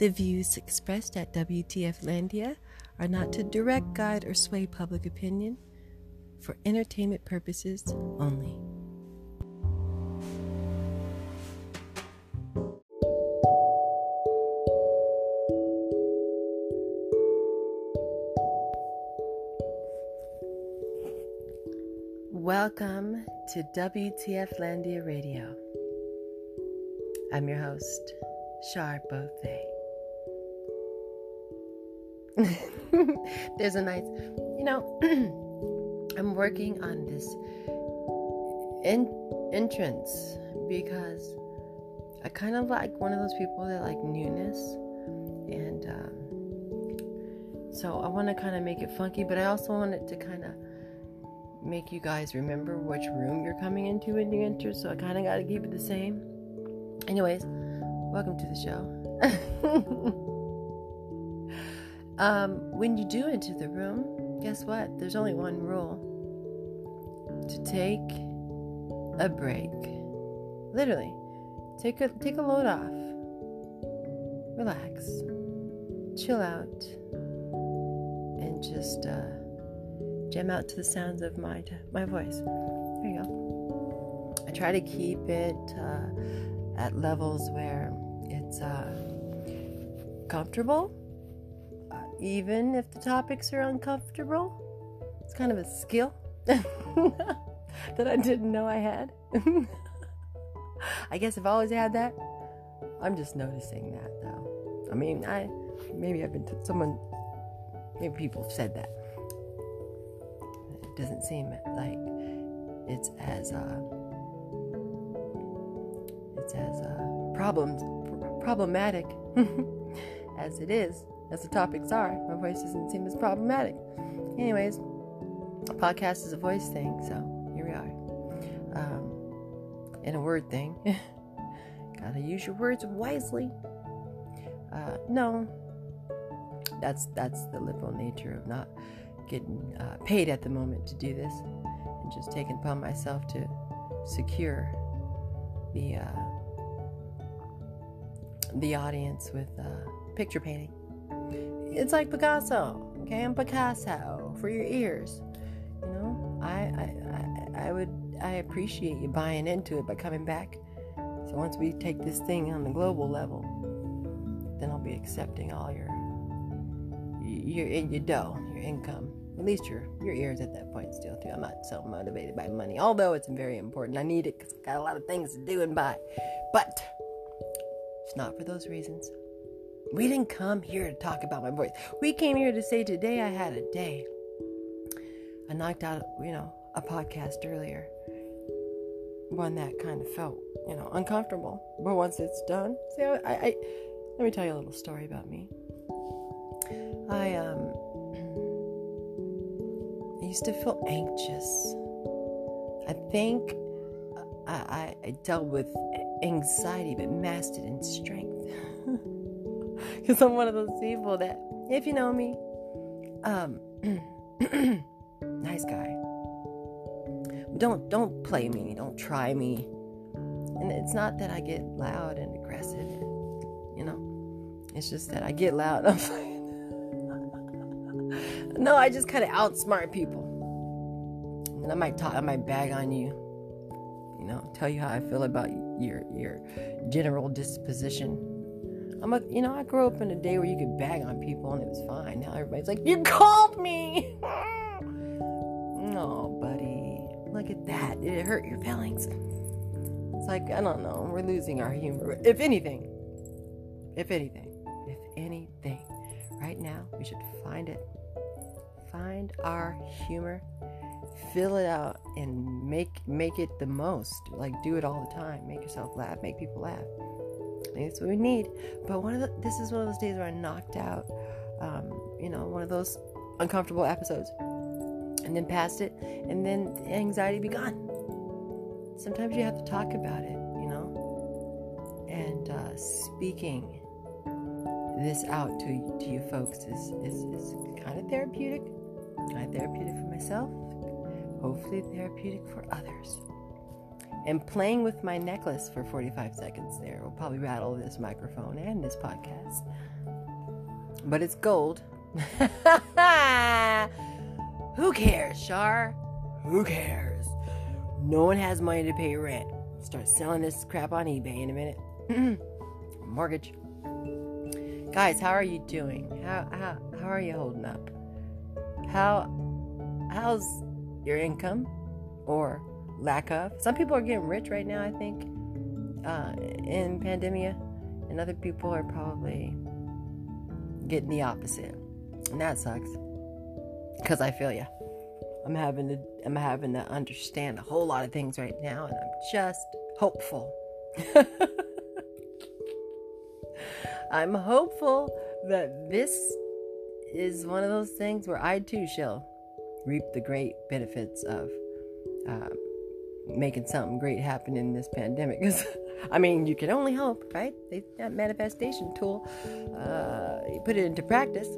The views expressed at WTF Landia are not to direct, guide, or sway public opinion for entertainment purposes only. Welcome to WTF Landia Radio. I'm your host, Shar Bothay. There's a nice, you know, I'm working on this in, entrance because I kind of like one of those people that like newness, and um, so I want to kind of make it funky, but I also want it to kind of make you guys remember which room you're coming into when you enter. So I kind of got to keep it the same. Anyways, welcome to the show. Um, when you do enter the room, guess what? There's only one rule to take a break. Literally, take a take a load off. Relax, chill out, and just uh, jam out to the sounds of my my voice. There you go. I try to keep it uh, at levels where it's uh, comfortable even if the topics are uncomfortable. It's kind of a skill that I didn't know I had. I guess I've always had that. I'm just noticing that though. I mean, I maybe I've been t- someone, maybe people have said that. It doesn't seem like it's as uh, it's as uh, problems problematic as it is as the topics are. My voice doesn't seem as problematic. Anyways, a podcast is a voice thing, so here we are. Um, and a word thing. Gotta use your words wisely. Uh, no, that's that's the liberal nature of not getting uh, paid at the moment to do this, and just taking upon myself to secure the uh, the audience with uh, picture painting. It's like Picasso, okay? I'm Picasso for your ears. You know, I, I, I, I would, I appreciate you buying into it by coming back. So once we take this thing on the global level, then I'll be accepting all your, your, your dough, your income. At least your your ears at that point still too. I'm not so motivated by money, although it's very important. I need it because I got a lot of things to do and buy. But it's not for those reasons. We didn't come here to talk about my voice. We came here to say today I had a day. I knocked out, you know, a podcast earlier. One that kind of felt, you know, uncomfortable. But once it's done, see, I, I let me tell you a little story about me. I um I used to feel anxious. I think I, I, I dealt with anxiety but masked it in strength. because I'm one of those people that, if you know me, um, nice guy. Don't don't play me. Don't try me. And it's not that I get loud and aggressive. You know, it's just that I get loud. I'm no, I just kind of outsmart people. And I might talk. I might bag on you. You know, tell you how I feel about your your general disposition I'm a, you know, I grew up in a day where you could bag on people and it was fine. Now everybody's like, you called me. oh, buddy, look at that. Did it hurt your feelings? It's like, I don't know. We're losing our humor. If anything, if anything, if anything, right now we should find it. Find our humor, fill it out, and make make it the most. Like do it all the time. Make yourself laugh. Make people laugh. That's what we need. But one of the, this is one of those days where I knocked out, um, you know, one of those uncomfortable episodes, and then passed it, and then the anxiety be gone. Sometimes you have to talk about it, you know, and uh, speaking this out to to you folks is is, is kind of therapeutic, kind of therapeutic for myself, hopefully therapeutic for others. And playing with my necklace for 45 seconds there will probably rattle this microphone and this podcast. But it's gold. Who cares, Shar? Who cares? No one has money to pay rent. Start selling this crap on eBay in a minute. Mortgage. Guys, how are you doing? How, how, how are you holding up? How how's your income or lack of? Some people are getting rich right now, I think, uh, in pandemia, and other people are probably getting the opposite, and that sucks. Cause I feel you. I'm having to I'm having to understand a whole lot of things right now, and I'm just hopeful. I'm hopeful that this is one of those things where I too shall reap the great benefits of uh, making something great happen in this pandemic. I mean, you can only hope, right? That manifestation tool, uh, you put it into practice,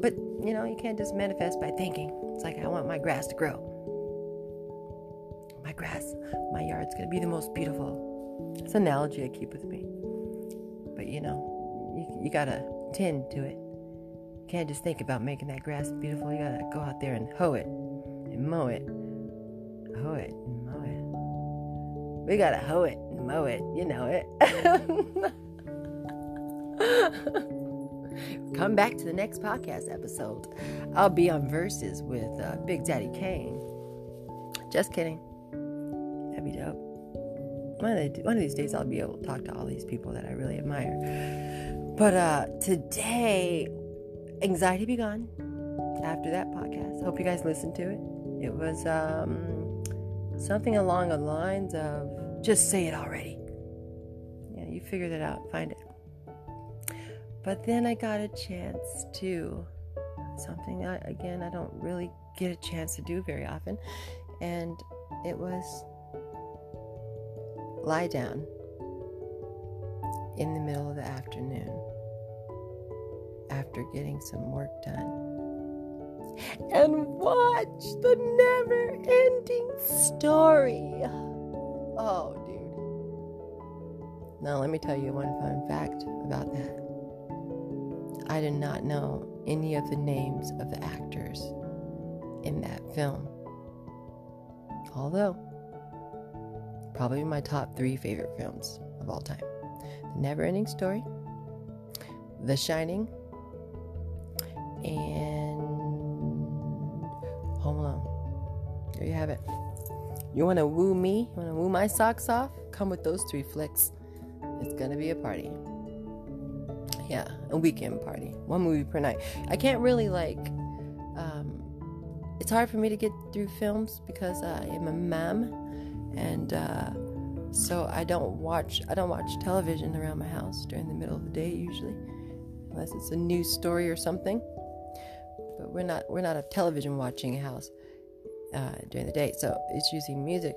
but you know, you can't just manifest by thinking. It's like, I want my grass to grow. My grass, my yard's gonna be the most beautiful. It's an analogy I keep with me. But you know, you, you gotta tend to it. You can't just think about making that grass beautiful. You gotta go out there and hoe it and mow it. Hoe it. We gotta hoe it and mow it. You know it. Come back to the next podcast episode. I'll be on verses with uh, Big Daddy Kane. Just kidding. That'd be dope. One of, the, one of these days, I'll be able to talk to all these people that I really admire. But uh, today, Anxiety Be Gone after that podcast. Hope you guys listened to it. It was um, something along the lines of just say it already. Yeah, you figured it out. Find it. But then I got a chance to something I, again I don't really get a chance to do very often, and it was lie down in the middle of the afternoon after getting some work done and watch the never ending story. Oh, dude. Now, let me tell you one fun fact about that. I did not know any of the names of the actors in that film. Although, probably my top three favorite films of all time The Never Ending Story, The Shining, and There you have it. You want to woo me? You want to woo my socks off? Come with those three flicks. It's going to be a party. Yeah, a weekend party. One movie per night. I can't really like. Um, it's hard for me to get through films because I am a mom, and uh, so I don't watch. I don't watch television around my house during the middle of the day usually, unless it's a news story or something. But we're not. We're not a television watching house uh, during the day, so it's usually music.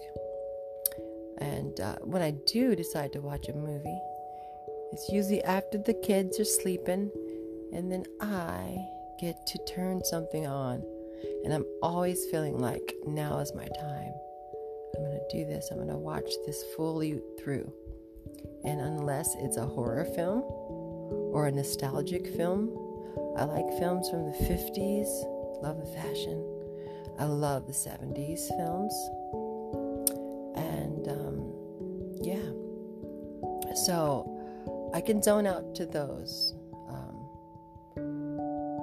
And uh, when I do decide to watch a movie, it's usually after the kids are sleeping, and then I get to turn something on. And I'm always feeling like now is my time. I'm going to do this. I'm going to watch this fully through. And unless it's a horror film or a nostalgic film, I like films from the 50s, love the fashion. I love the 70s films. And um, yeah. So I can zone out to those. Um,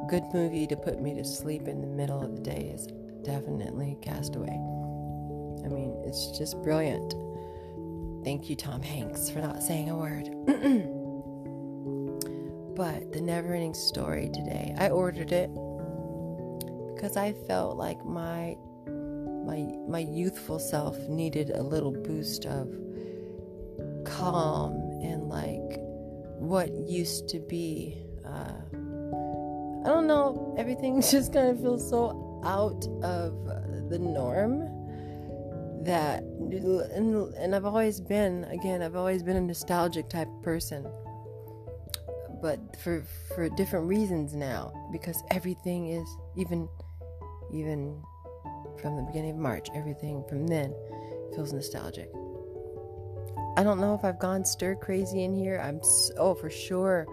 good movie to put me to sleep in the middle of the day is definitely Castaway. I mean, it's just brilliant. Thank you, Tom Hanks, for not saying a word. but the never ending story today, I ordered it because I felt like my my my youthful self needed a little boost of calm and like what used to be. Uh, I don't know, everything just kind of feels so out of the norm that, and, and I've always been, again, I've always been a nostalgic type person. But for for different reasons now, because everything is even even from the beginning of March, everything from then feels nostalgic. I don't know if I've gone stir crazy in here. I'm so, oh for sure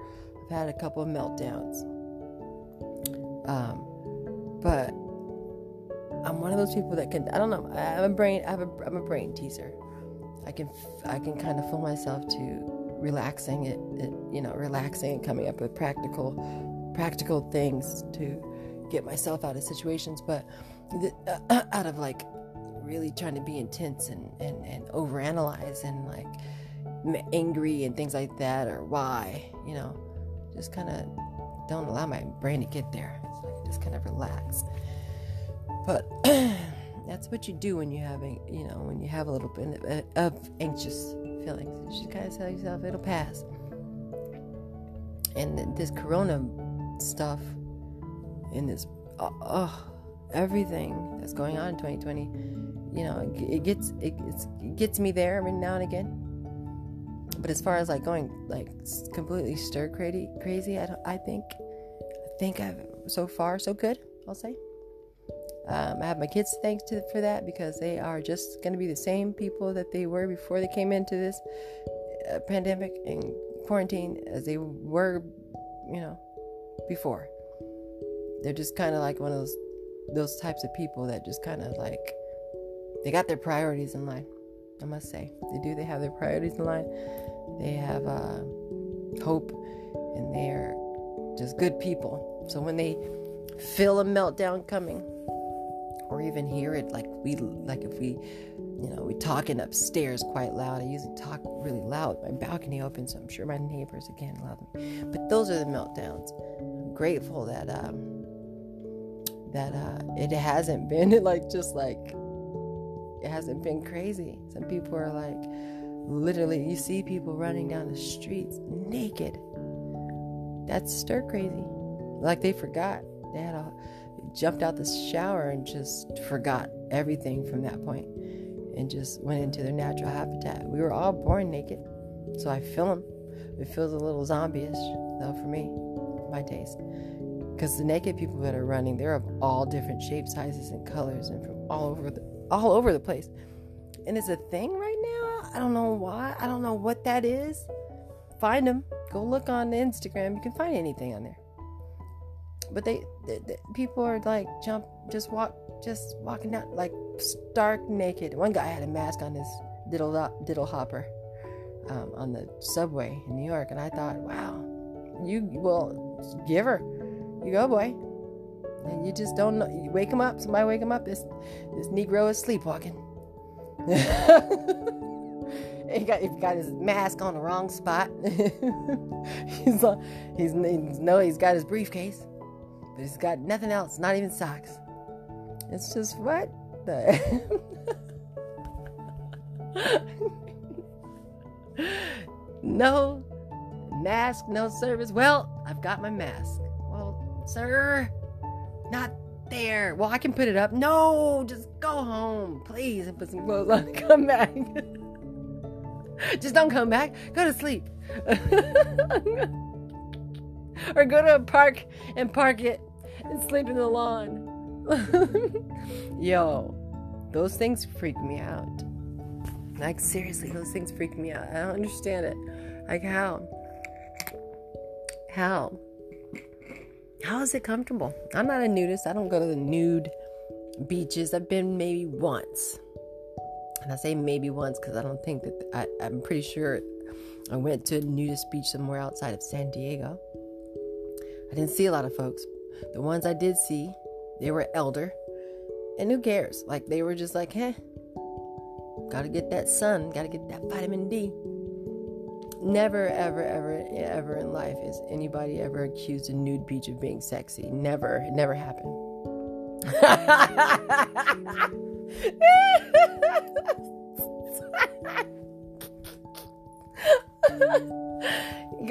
I've had a couple of meltdowns. Um, but I'm one of those people that can I don't know I'm a brain I have a I'm a brain teaser. I can I can kind of fool myself to relaxing it, it you know relaxing and coming up with practical practical things to get myself out of situations, but the, uh, out of like really trying to be intense and, and, and overanalyze and like angry and things like that or why, you know, just kind of don't allow my brain to get there. So just kind of relax. But that's what you do when you having, you know, when you have a little bit of anxious feelings. You just kind of tell yourself it'll pass. And this corona stuff in this, uh, uh, everything that's going on in 2020 you know, it gets it, it gets me there every now and again. But as far as like going like completely stir crazy, crazy, I. I think, I think I've so far so good. I'll say. Um, I have my kids thanks to for that because they are just going to be the same people that they were before they came into this uh, pandemic and quarantine as they were, you know, before. They're just kind of like one of those those types of people that just kind of like they got their priorities in line. I must say, they do. They have their priorities in line. They have uh, hope, and they're just good people. So when they feel a meltdown coming, or even hear it, like we, like if we, you know, we talking upstairs quite loud. I usually talk really loud. My balcony open, so I'm sure my neighbors again love me. But those are the meltdowns. I'm grateful that um, that uh, it hasn't been like just like it hasn't been crazy. Some people are like, literally, you see people running down the streets naked. That's stir crazy. Like they forgot. They had a jumped out the shower and just forgot everything from that point and just went into their natural habitat. We were all born naked, so I feel them. It feels a little zombie-ish, though, for me, my taste. Because the naked people that are running, they're of all different shapes, sizes, and colors, and from all over the all over the place. And it's a thing right now. I don't know why. I don't know what that is. Find them. Go look on Instagram. You can find anything on there. But they, people are like jump, just walk, just walking down like stark naked. One guy had a mask on his diddle diddle hopper um, on the subway in New York, and I thought, wow, you well, give her, you go, boy and you just don't know. You wake him up. Somebody wake him up. This this Negro is sleepwalking. he got he got his mask on the wrong spot. he's he's he's no he's got his briefcase, but he's got nothing else. Not even socks. It's just what the. no mask, no service. Well, I've got my mask. Sir, not there. Well, I can put it up. No, just go home, please, and put some clothes on come back. just don't come back. Go to sleep. or go to a park and park it and sleep in the lawn. Yo, those things freak me out. Like, seriously, those things freak me out. I don't understand it. Like, how? How? How is it comfortable? I'm not a nudist. I don't go to the nude beaches. I've been maybe once. And I say maybe once because I don't think that I, I'm pretty sure I went to a nudist beach somewhere outside of San Diego. I didn't see a lot of folks. The ones I did see, they were elder. And who cares? Like they were just like, hey, gotta get that sun, gotta get that vitamin D. Never, ever, ever, ever in life is anybody ever accused a nude beach of being sexy. Never. It never happened.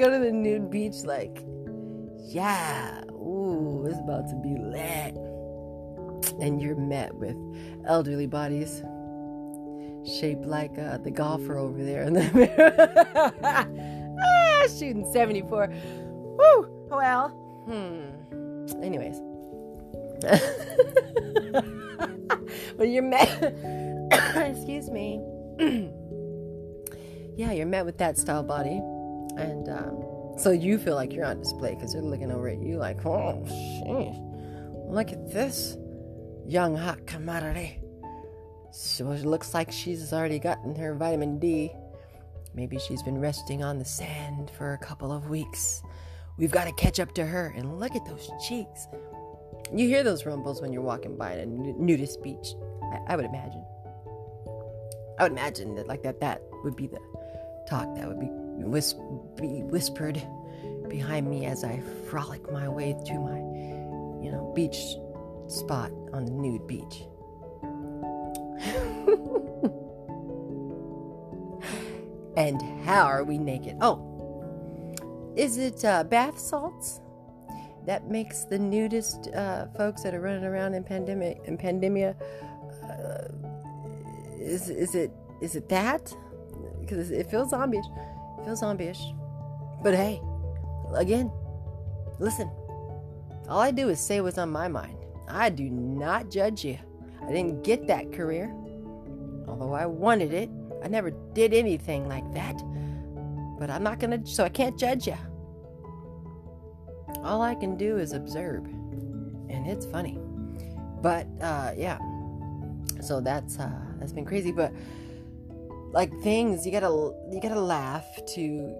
go to the nude beach like, yeah, ooh, it's about to be lit. And you're met with elderly bodies shaped like uh, the golfer over there in the mirror. ah, shooting 74. Woo! Well, hmm. Anyways. but you're met. Excuse me. yeah, you're met with that style body, and um, so you feel like you're on display because they're looking over at you like, oh, shit, look at this young hot commodity. So it looks like she's already gotten her vitamin D. Maybe she's been resting on the sand for a couple of weeks. We've got to catch up to her. And look at those cheeks. You hear those rumbles when you're walking by a nudist beach. I, I would imagine. I would imagine that like that that would be the talk that would be, whis- be whispered behind me as I frolic my way to my, you know, beach spot on the nude beach. and how are we naked? Oh, is it uh, bath salts that makes the nudist uh, folks that are running around in pandemic in pandemia? Uh, is is it is it that? Because it feels zombie It feels zombie But hey, again, listen. All I do is say what's on my mind. I do not judge you. I didn't get that career, although I wanted it. I never did anything like that. But I'm not gonna, so I can't judge you. All I can do is observe, and it's funny. But uh, yeah, so that's uh, that's been crazy. But like things, you gotta you gotta laugh to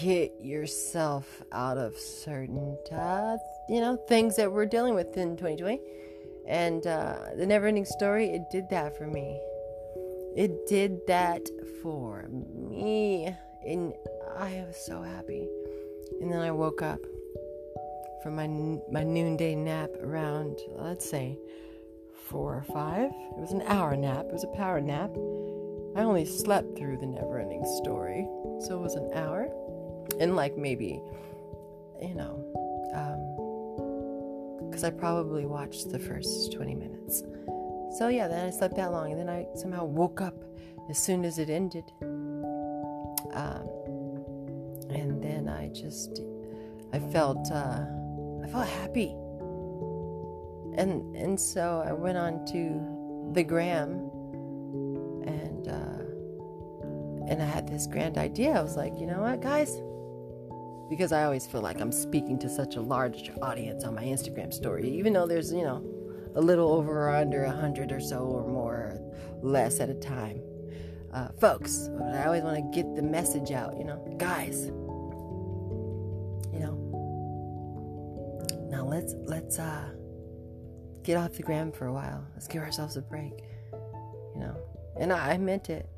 get yourself out of certain uh, you know things that we're dealing with in 2020 and uh, the never ending story it did that for me it did that for me and i was so happy. And then i woke up from my my noonday nap around let's say four or five. It was an hour nap. It was a power nap. I only slept through the never ending story so it was an hour. And like maybe you know because um, i probably watched the first 20 minutes so yeah then i slept that long and then i somehow woke up as soon as it ended. Um, and then i just i felt uh, i felt happy. And and so i went on to the gram and uh, and i had this grand idea. I was like you know what guys? Because I always feel like I'm speaking to such a large audience on my Instagram story, even though there's, you know, a little over or under a hundred or so or more, or less at a time. Uh, folks, I always want to get the message out, you know, guys. You know, now let's let's uh, get off the gram for a while. Let's give ourselves a break. You know, and I, I meant it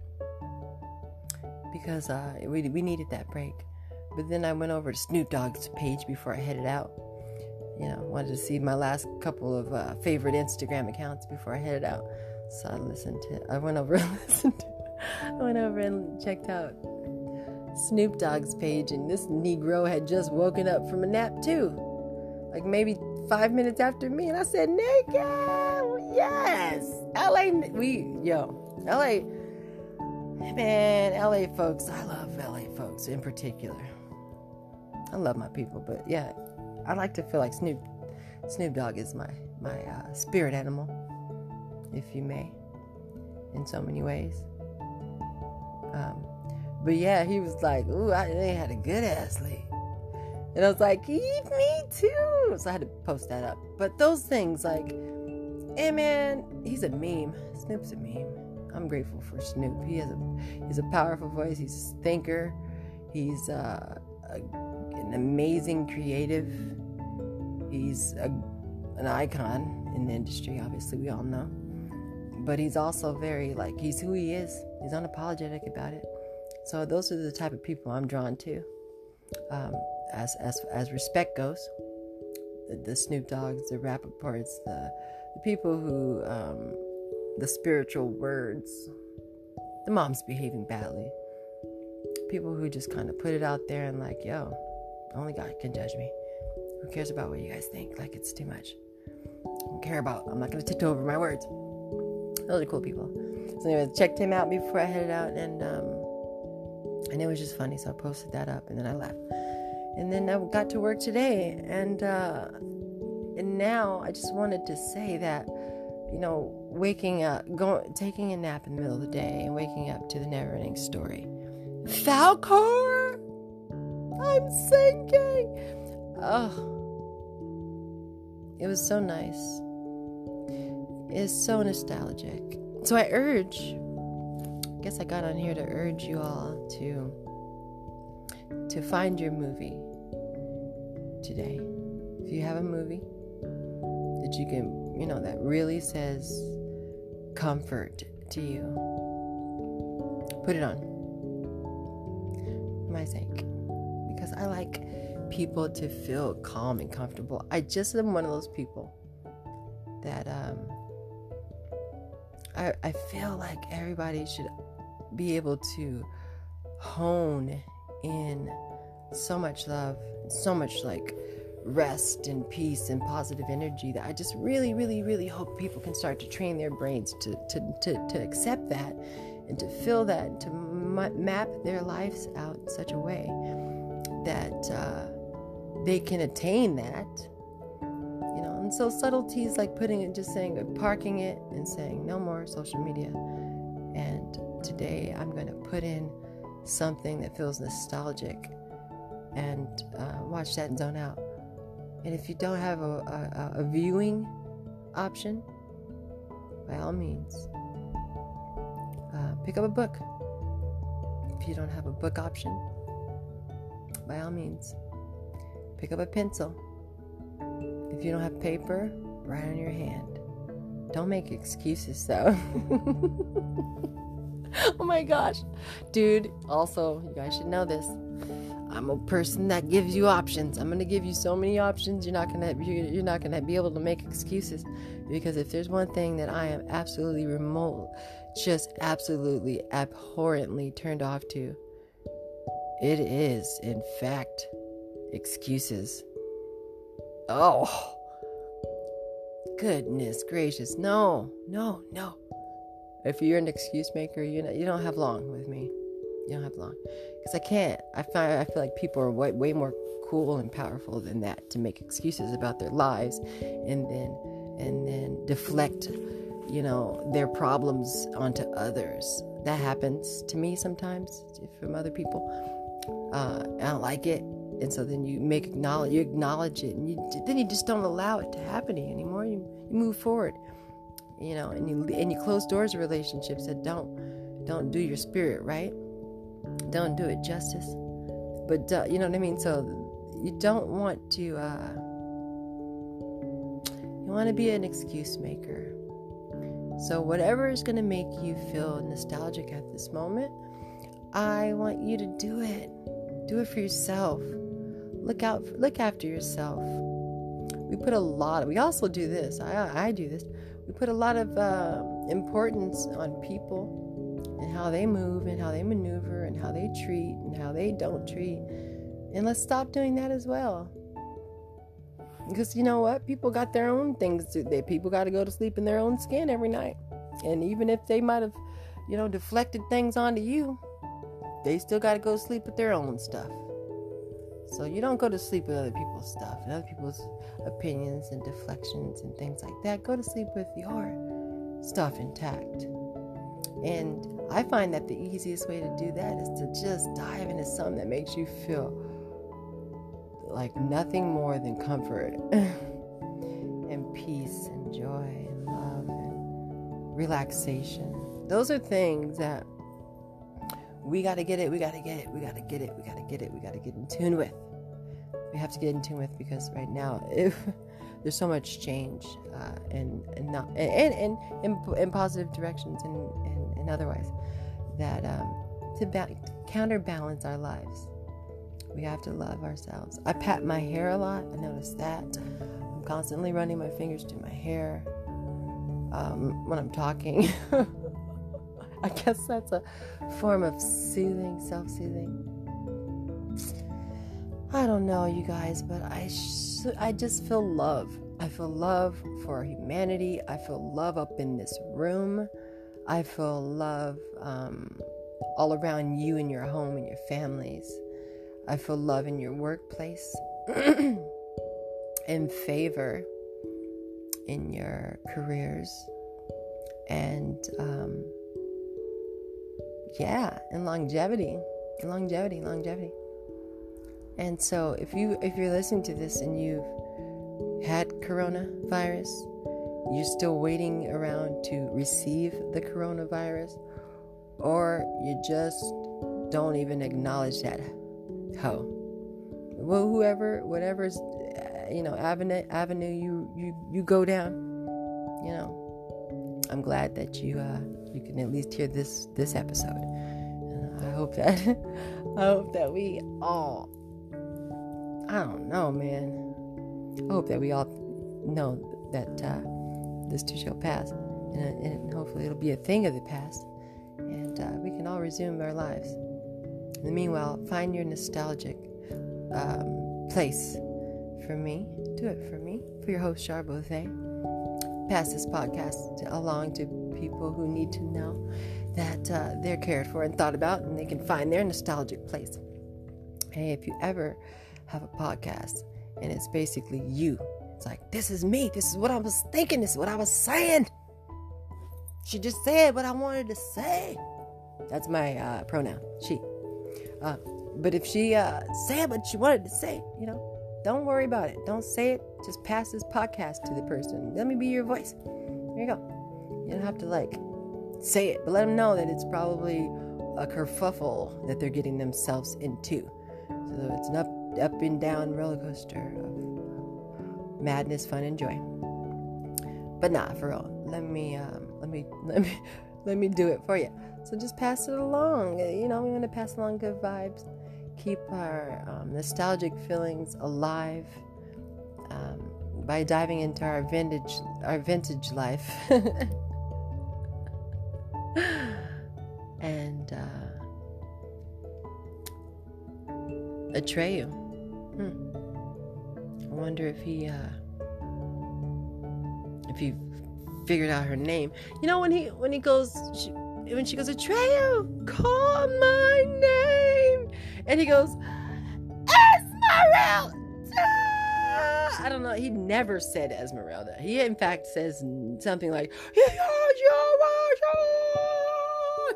because uh, we we needed that break. But then I went over to Snoop Dogg's page before I headed out. You know, wanted to see my last couple of uh, favorite Instagram accounts before I headed out. So I listened to. I went over and listened. To, I went over and checked out Snoop Dogg's page, and this Negro had just woken up from a nap too, like maybe five minutes after me. And I said, "Nigga, yes, LA, we yo, LA, man, LA folks. I love LA folks in particular. I love my people, but yeah, I like to feel like Snoop Snoop Dogg is my my uh, spirit animal, if you may, in so many ways. Um, but yeah, he was like, "Ooh, I, they had a good ass lead," and I was like, "Eat "Me too." So I had to post that up. But those things, like, hey man, he's a meme. Snoop's a meme. I'm grateful for Snoop. He has a he's a powerful voice. He's a thinker. He's uh, a an amazing creative. He's a, an icon in the industry, obviously, we all know. But he's also very, like, he's who he is. He's unapologetic about it. So those are the type of people I'm drawn to. Um, as, as, as respect goes, the, the Snoop Doggs, the Rappaports, the, the people who, um, the spiritual words, the mom's behaving badly. People who just kind of put it out there and, like, yo, only God can judge me. Who cares about what you guys think? Like it's too much. I don't care about. I'm not gonna tiptoe over my words. Those are cool people. So anyway, checked him out before I headed out, and um, and it was just funny. So I posted that up, and then I left. And then I got to work today, and uh, and now I just wanted to say that you know, waking up, going, taking a nap in the middle of the day, and waking up to the never-ending story Falkor! I'm sinking! Oh. It was so nice. It's so nostalgic. So I urge, I guess I got on here to urge you all to to find your movie today. If you have a movie that you can, you know, that really says comfort to you, put it on. My sake. Because I like people to feel calm and comfortable. I just am one of those people that um, I, I feel like everybody should be able to hone in so much love, so much like rest and peace and positive energy that I just really, really, really hope people can start to train their brains to, to, to, to accept that and to feel that, to m- map their lives out in such a way that uh, they can attain that. You know, and so subtleties like putting it, just saying, parking it and saying, no more social media. And today I'm going to put in something that feels nostalgic and uh, watch that and zone out. And if you don't have a, a, a viewing option, by all means, uh, pick up a book. If you don't have a book option, by all means, pick up a pencil. If you don't have paper, write on your hand. Don't make excuses though. oh my gosh. Dude, also, you guys should know this. I'm a person that gives you options. I'm to give you so many options. You're not to you're not to be able to make excuses because if there's one thing that I am absolutely remote just absolutely abhorrently turned off to, it is in fact excuses. Oh. Goodness gracious. No. No, no. If you're an excuse maker, you you don't have long with me. You don't have long because I can't. I find I feel like people are way, way more cool and powerful than that to make excuses about their lives and then and then deflect, you know, their problems onto others. That happens to me sometimes from other people. Uh, I don't like it, and so then you make acknowledge you acknowledge it, and you, then you just don't allow it to happen anymore. You, you move forward, you know, and you and you close doors to relationships that don't don't do your spirit right don't do it justice. But uh, you know what I mean. So you don't want to. Uh, you want to be an excuse maker. So whatever is going to make you feel nostalgic at this moment, I want you to do it. Do it for yourself. Look out. For, look after yourself. We put a lot. Of, we also do this. I I do this. We put a lot of uh, importance on people and how they move and how they maneuver and how they treat and how they don't treat. And let's stop doing that as well. Because you know what? People got their own things to they people got to go to sleep in their own skin every night. And even if they might have, you know, deflected things onto you, they still got to go to sleep with their own stuff. So you don't go to sleep with other people's stuff and other people's opinions and deflections and things like that. Go to sleep with your stuff intact. And I find that the easiest way to do that is to just dive into something that makes you feel like nothing more than comfort and peace and joy and love and relaxation. Those are things that we got to get it, we got to get it, we got to get it, we got to get it, we got to get in tune with. We have to get in tune with because right now, if there's so much change uh, and and not and and in, in positive directions and, and, and otherwise that um, to ba- counterbalance our lives. We have to love ourselves. I pat my hair a lot. I notice that. I'm constantly running my fingers through my hair um, when i'm talking. I guess that's a form of soothing self-soothing. I don't know you guys but i sh- i just feel love. I feel love for humanity. I feel love up in this room. I feel love um, all around you and your home and your families. I feel love in your workplace and favor in your careers. And um, yeah, and longevity. longevity, longevity. And so if you if you're listening to this and you've had coronavirus, you're still waiting around to receive the coronavirus, or you just don't even acknowledge that ho. Well, whoever, whatever's, you know, avenue avenue you you you go down, you know, I'm glad that you uh, you can at least hear this this episode. I hope that I hope that we all I don't know, man. I hope that we all know that uh, this too shall pass, and, and, hopefully it'll be a thing of the past, and uh, we can all resume our lives. In the meanwhile, find your nostalgic um, place for me. Do it for me, for your host, Charbothe. Pass this podcast along to people who need to know that uh, they're cared for and thought about, and they can find their nostalgic place. Hey, if you ever have a podcast and it's basically you. It's like, this is me. This is what I was thinking. This is what I was saying. She just said what I wanted to say. That's my uh, pronoun, she. Uh, but if she uh, said what she wanted to say, you know, don't worry about it. Don't say it. Just pass this podcast to the person. Let me be your voice. There you go. You don't have to like say it, but let them know that it's probably a kerfuffle that they're getting themselves into. So it's not up and down roller coaster of madness, fun, and joy. But nah, for real. Let me, um, let me, let me, let me do it for you. So just pass it along. You know, we want to pass along good vibes, keep our um, nostalgic feelings alive um, by diving into our vintage, our vintage life. and uh, Atreyu Hmm. Wonder if he, uh, if he figured out her name. You know, when he when he goes, she, when she goes, Atreyu, call my name, and he goes, Esmeralda. I don't know. He never said Esmeralda. He, in fact, says something like,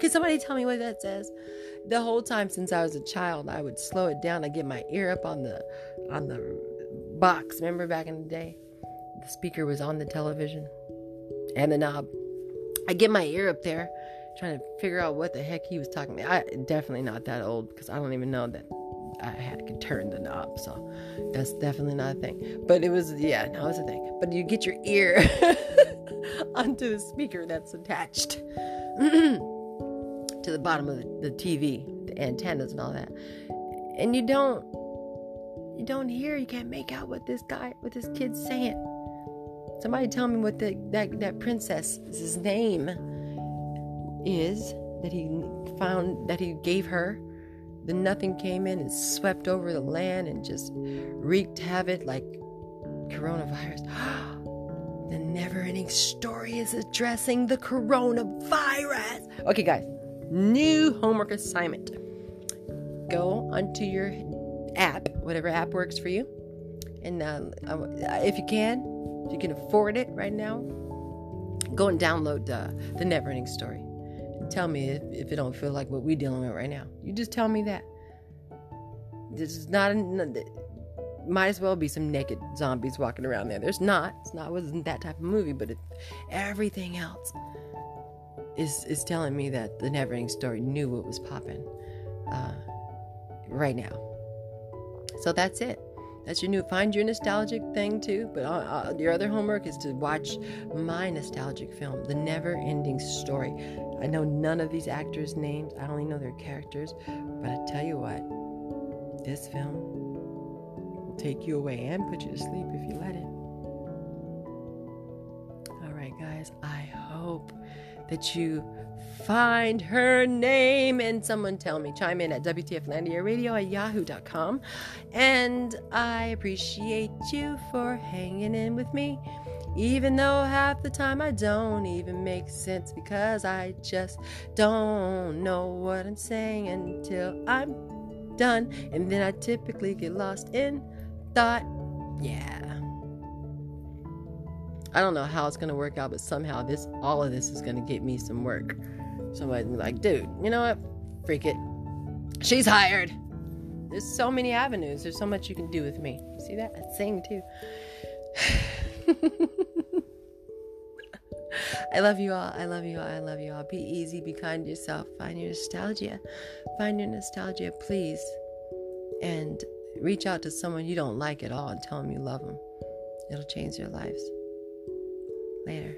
Can somebody tell me what that says? the whole time since I was a child, I would slow it down. I get my ear up on the on the box. Remember back in the day, the speaker was on the television and the knob. I get my ear up there, trying to figure out what the heck he was talking about. I definitely not that old because I don't even know that I had to turn the knob. So that's definitely not a thing. But it was yeah, no, it's a thing. But you get your ear onto the speaker that's attached. to the bottom of the, the TV, the antennas and all that. And you don't you don't hear, you can't make out what this guy, what this kid's saying. Somebody tell me what the that that princess's name is that he found that he gave her. The nothing came in and swept over the land and just wreaked havoc like coronavirus. the never ending story is addressing the coronavirus. Okay, guys, new homework assignment. Go onto your app, whatever app works for you, and uh, if you can, if you can afford it right now, go and download uh, the Neverending Story. Tell me if, if it don't feel like what we're dealing with right now. You just tell me that. This is not. A, might as well be some naked zombies walking around there. There's not. It's not. Wasn't that type of movie, but it, everything else is is telling me that the Neverending Story knew what was popping uh, right now. So that's it. That's your new find your nostalgic thing too. But uh, uh, your other homework is to watch my nostalgic film, The Never Ending Story. I know none of these actors' names. I only know their characters. But I tell you what, this film will take you away and put you to sleep if you let it. All right, guys. I hope that you find her name. And someone tell me chime in at wtflandia at yahoo.com and i appreciate you for hanging in with me even though half the time i don't even make sense because i just don't know what i'm saying until i'm done. And then i typically get lost in thought. Yeah. I don't know how it's gonna work out, but somehow this all of this is gonna get me some work. Somebody's like, dude, you know what? Freak it. She's hired. There's so many avenues. There's so much you can do with me. See that? I sing too. I love you all. I love you all. I love you all. Be easy. Be kind to yourself. Find your nostalgia. Find your nostalgia, please. And reach out to someone you don't like at all and tell them you love them. It'll change their lives. Later.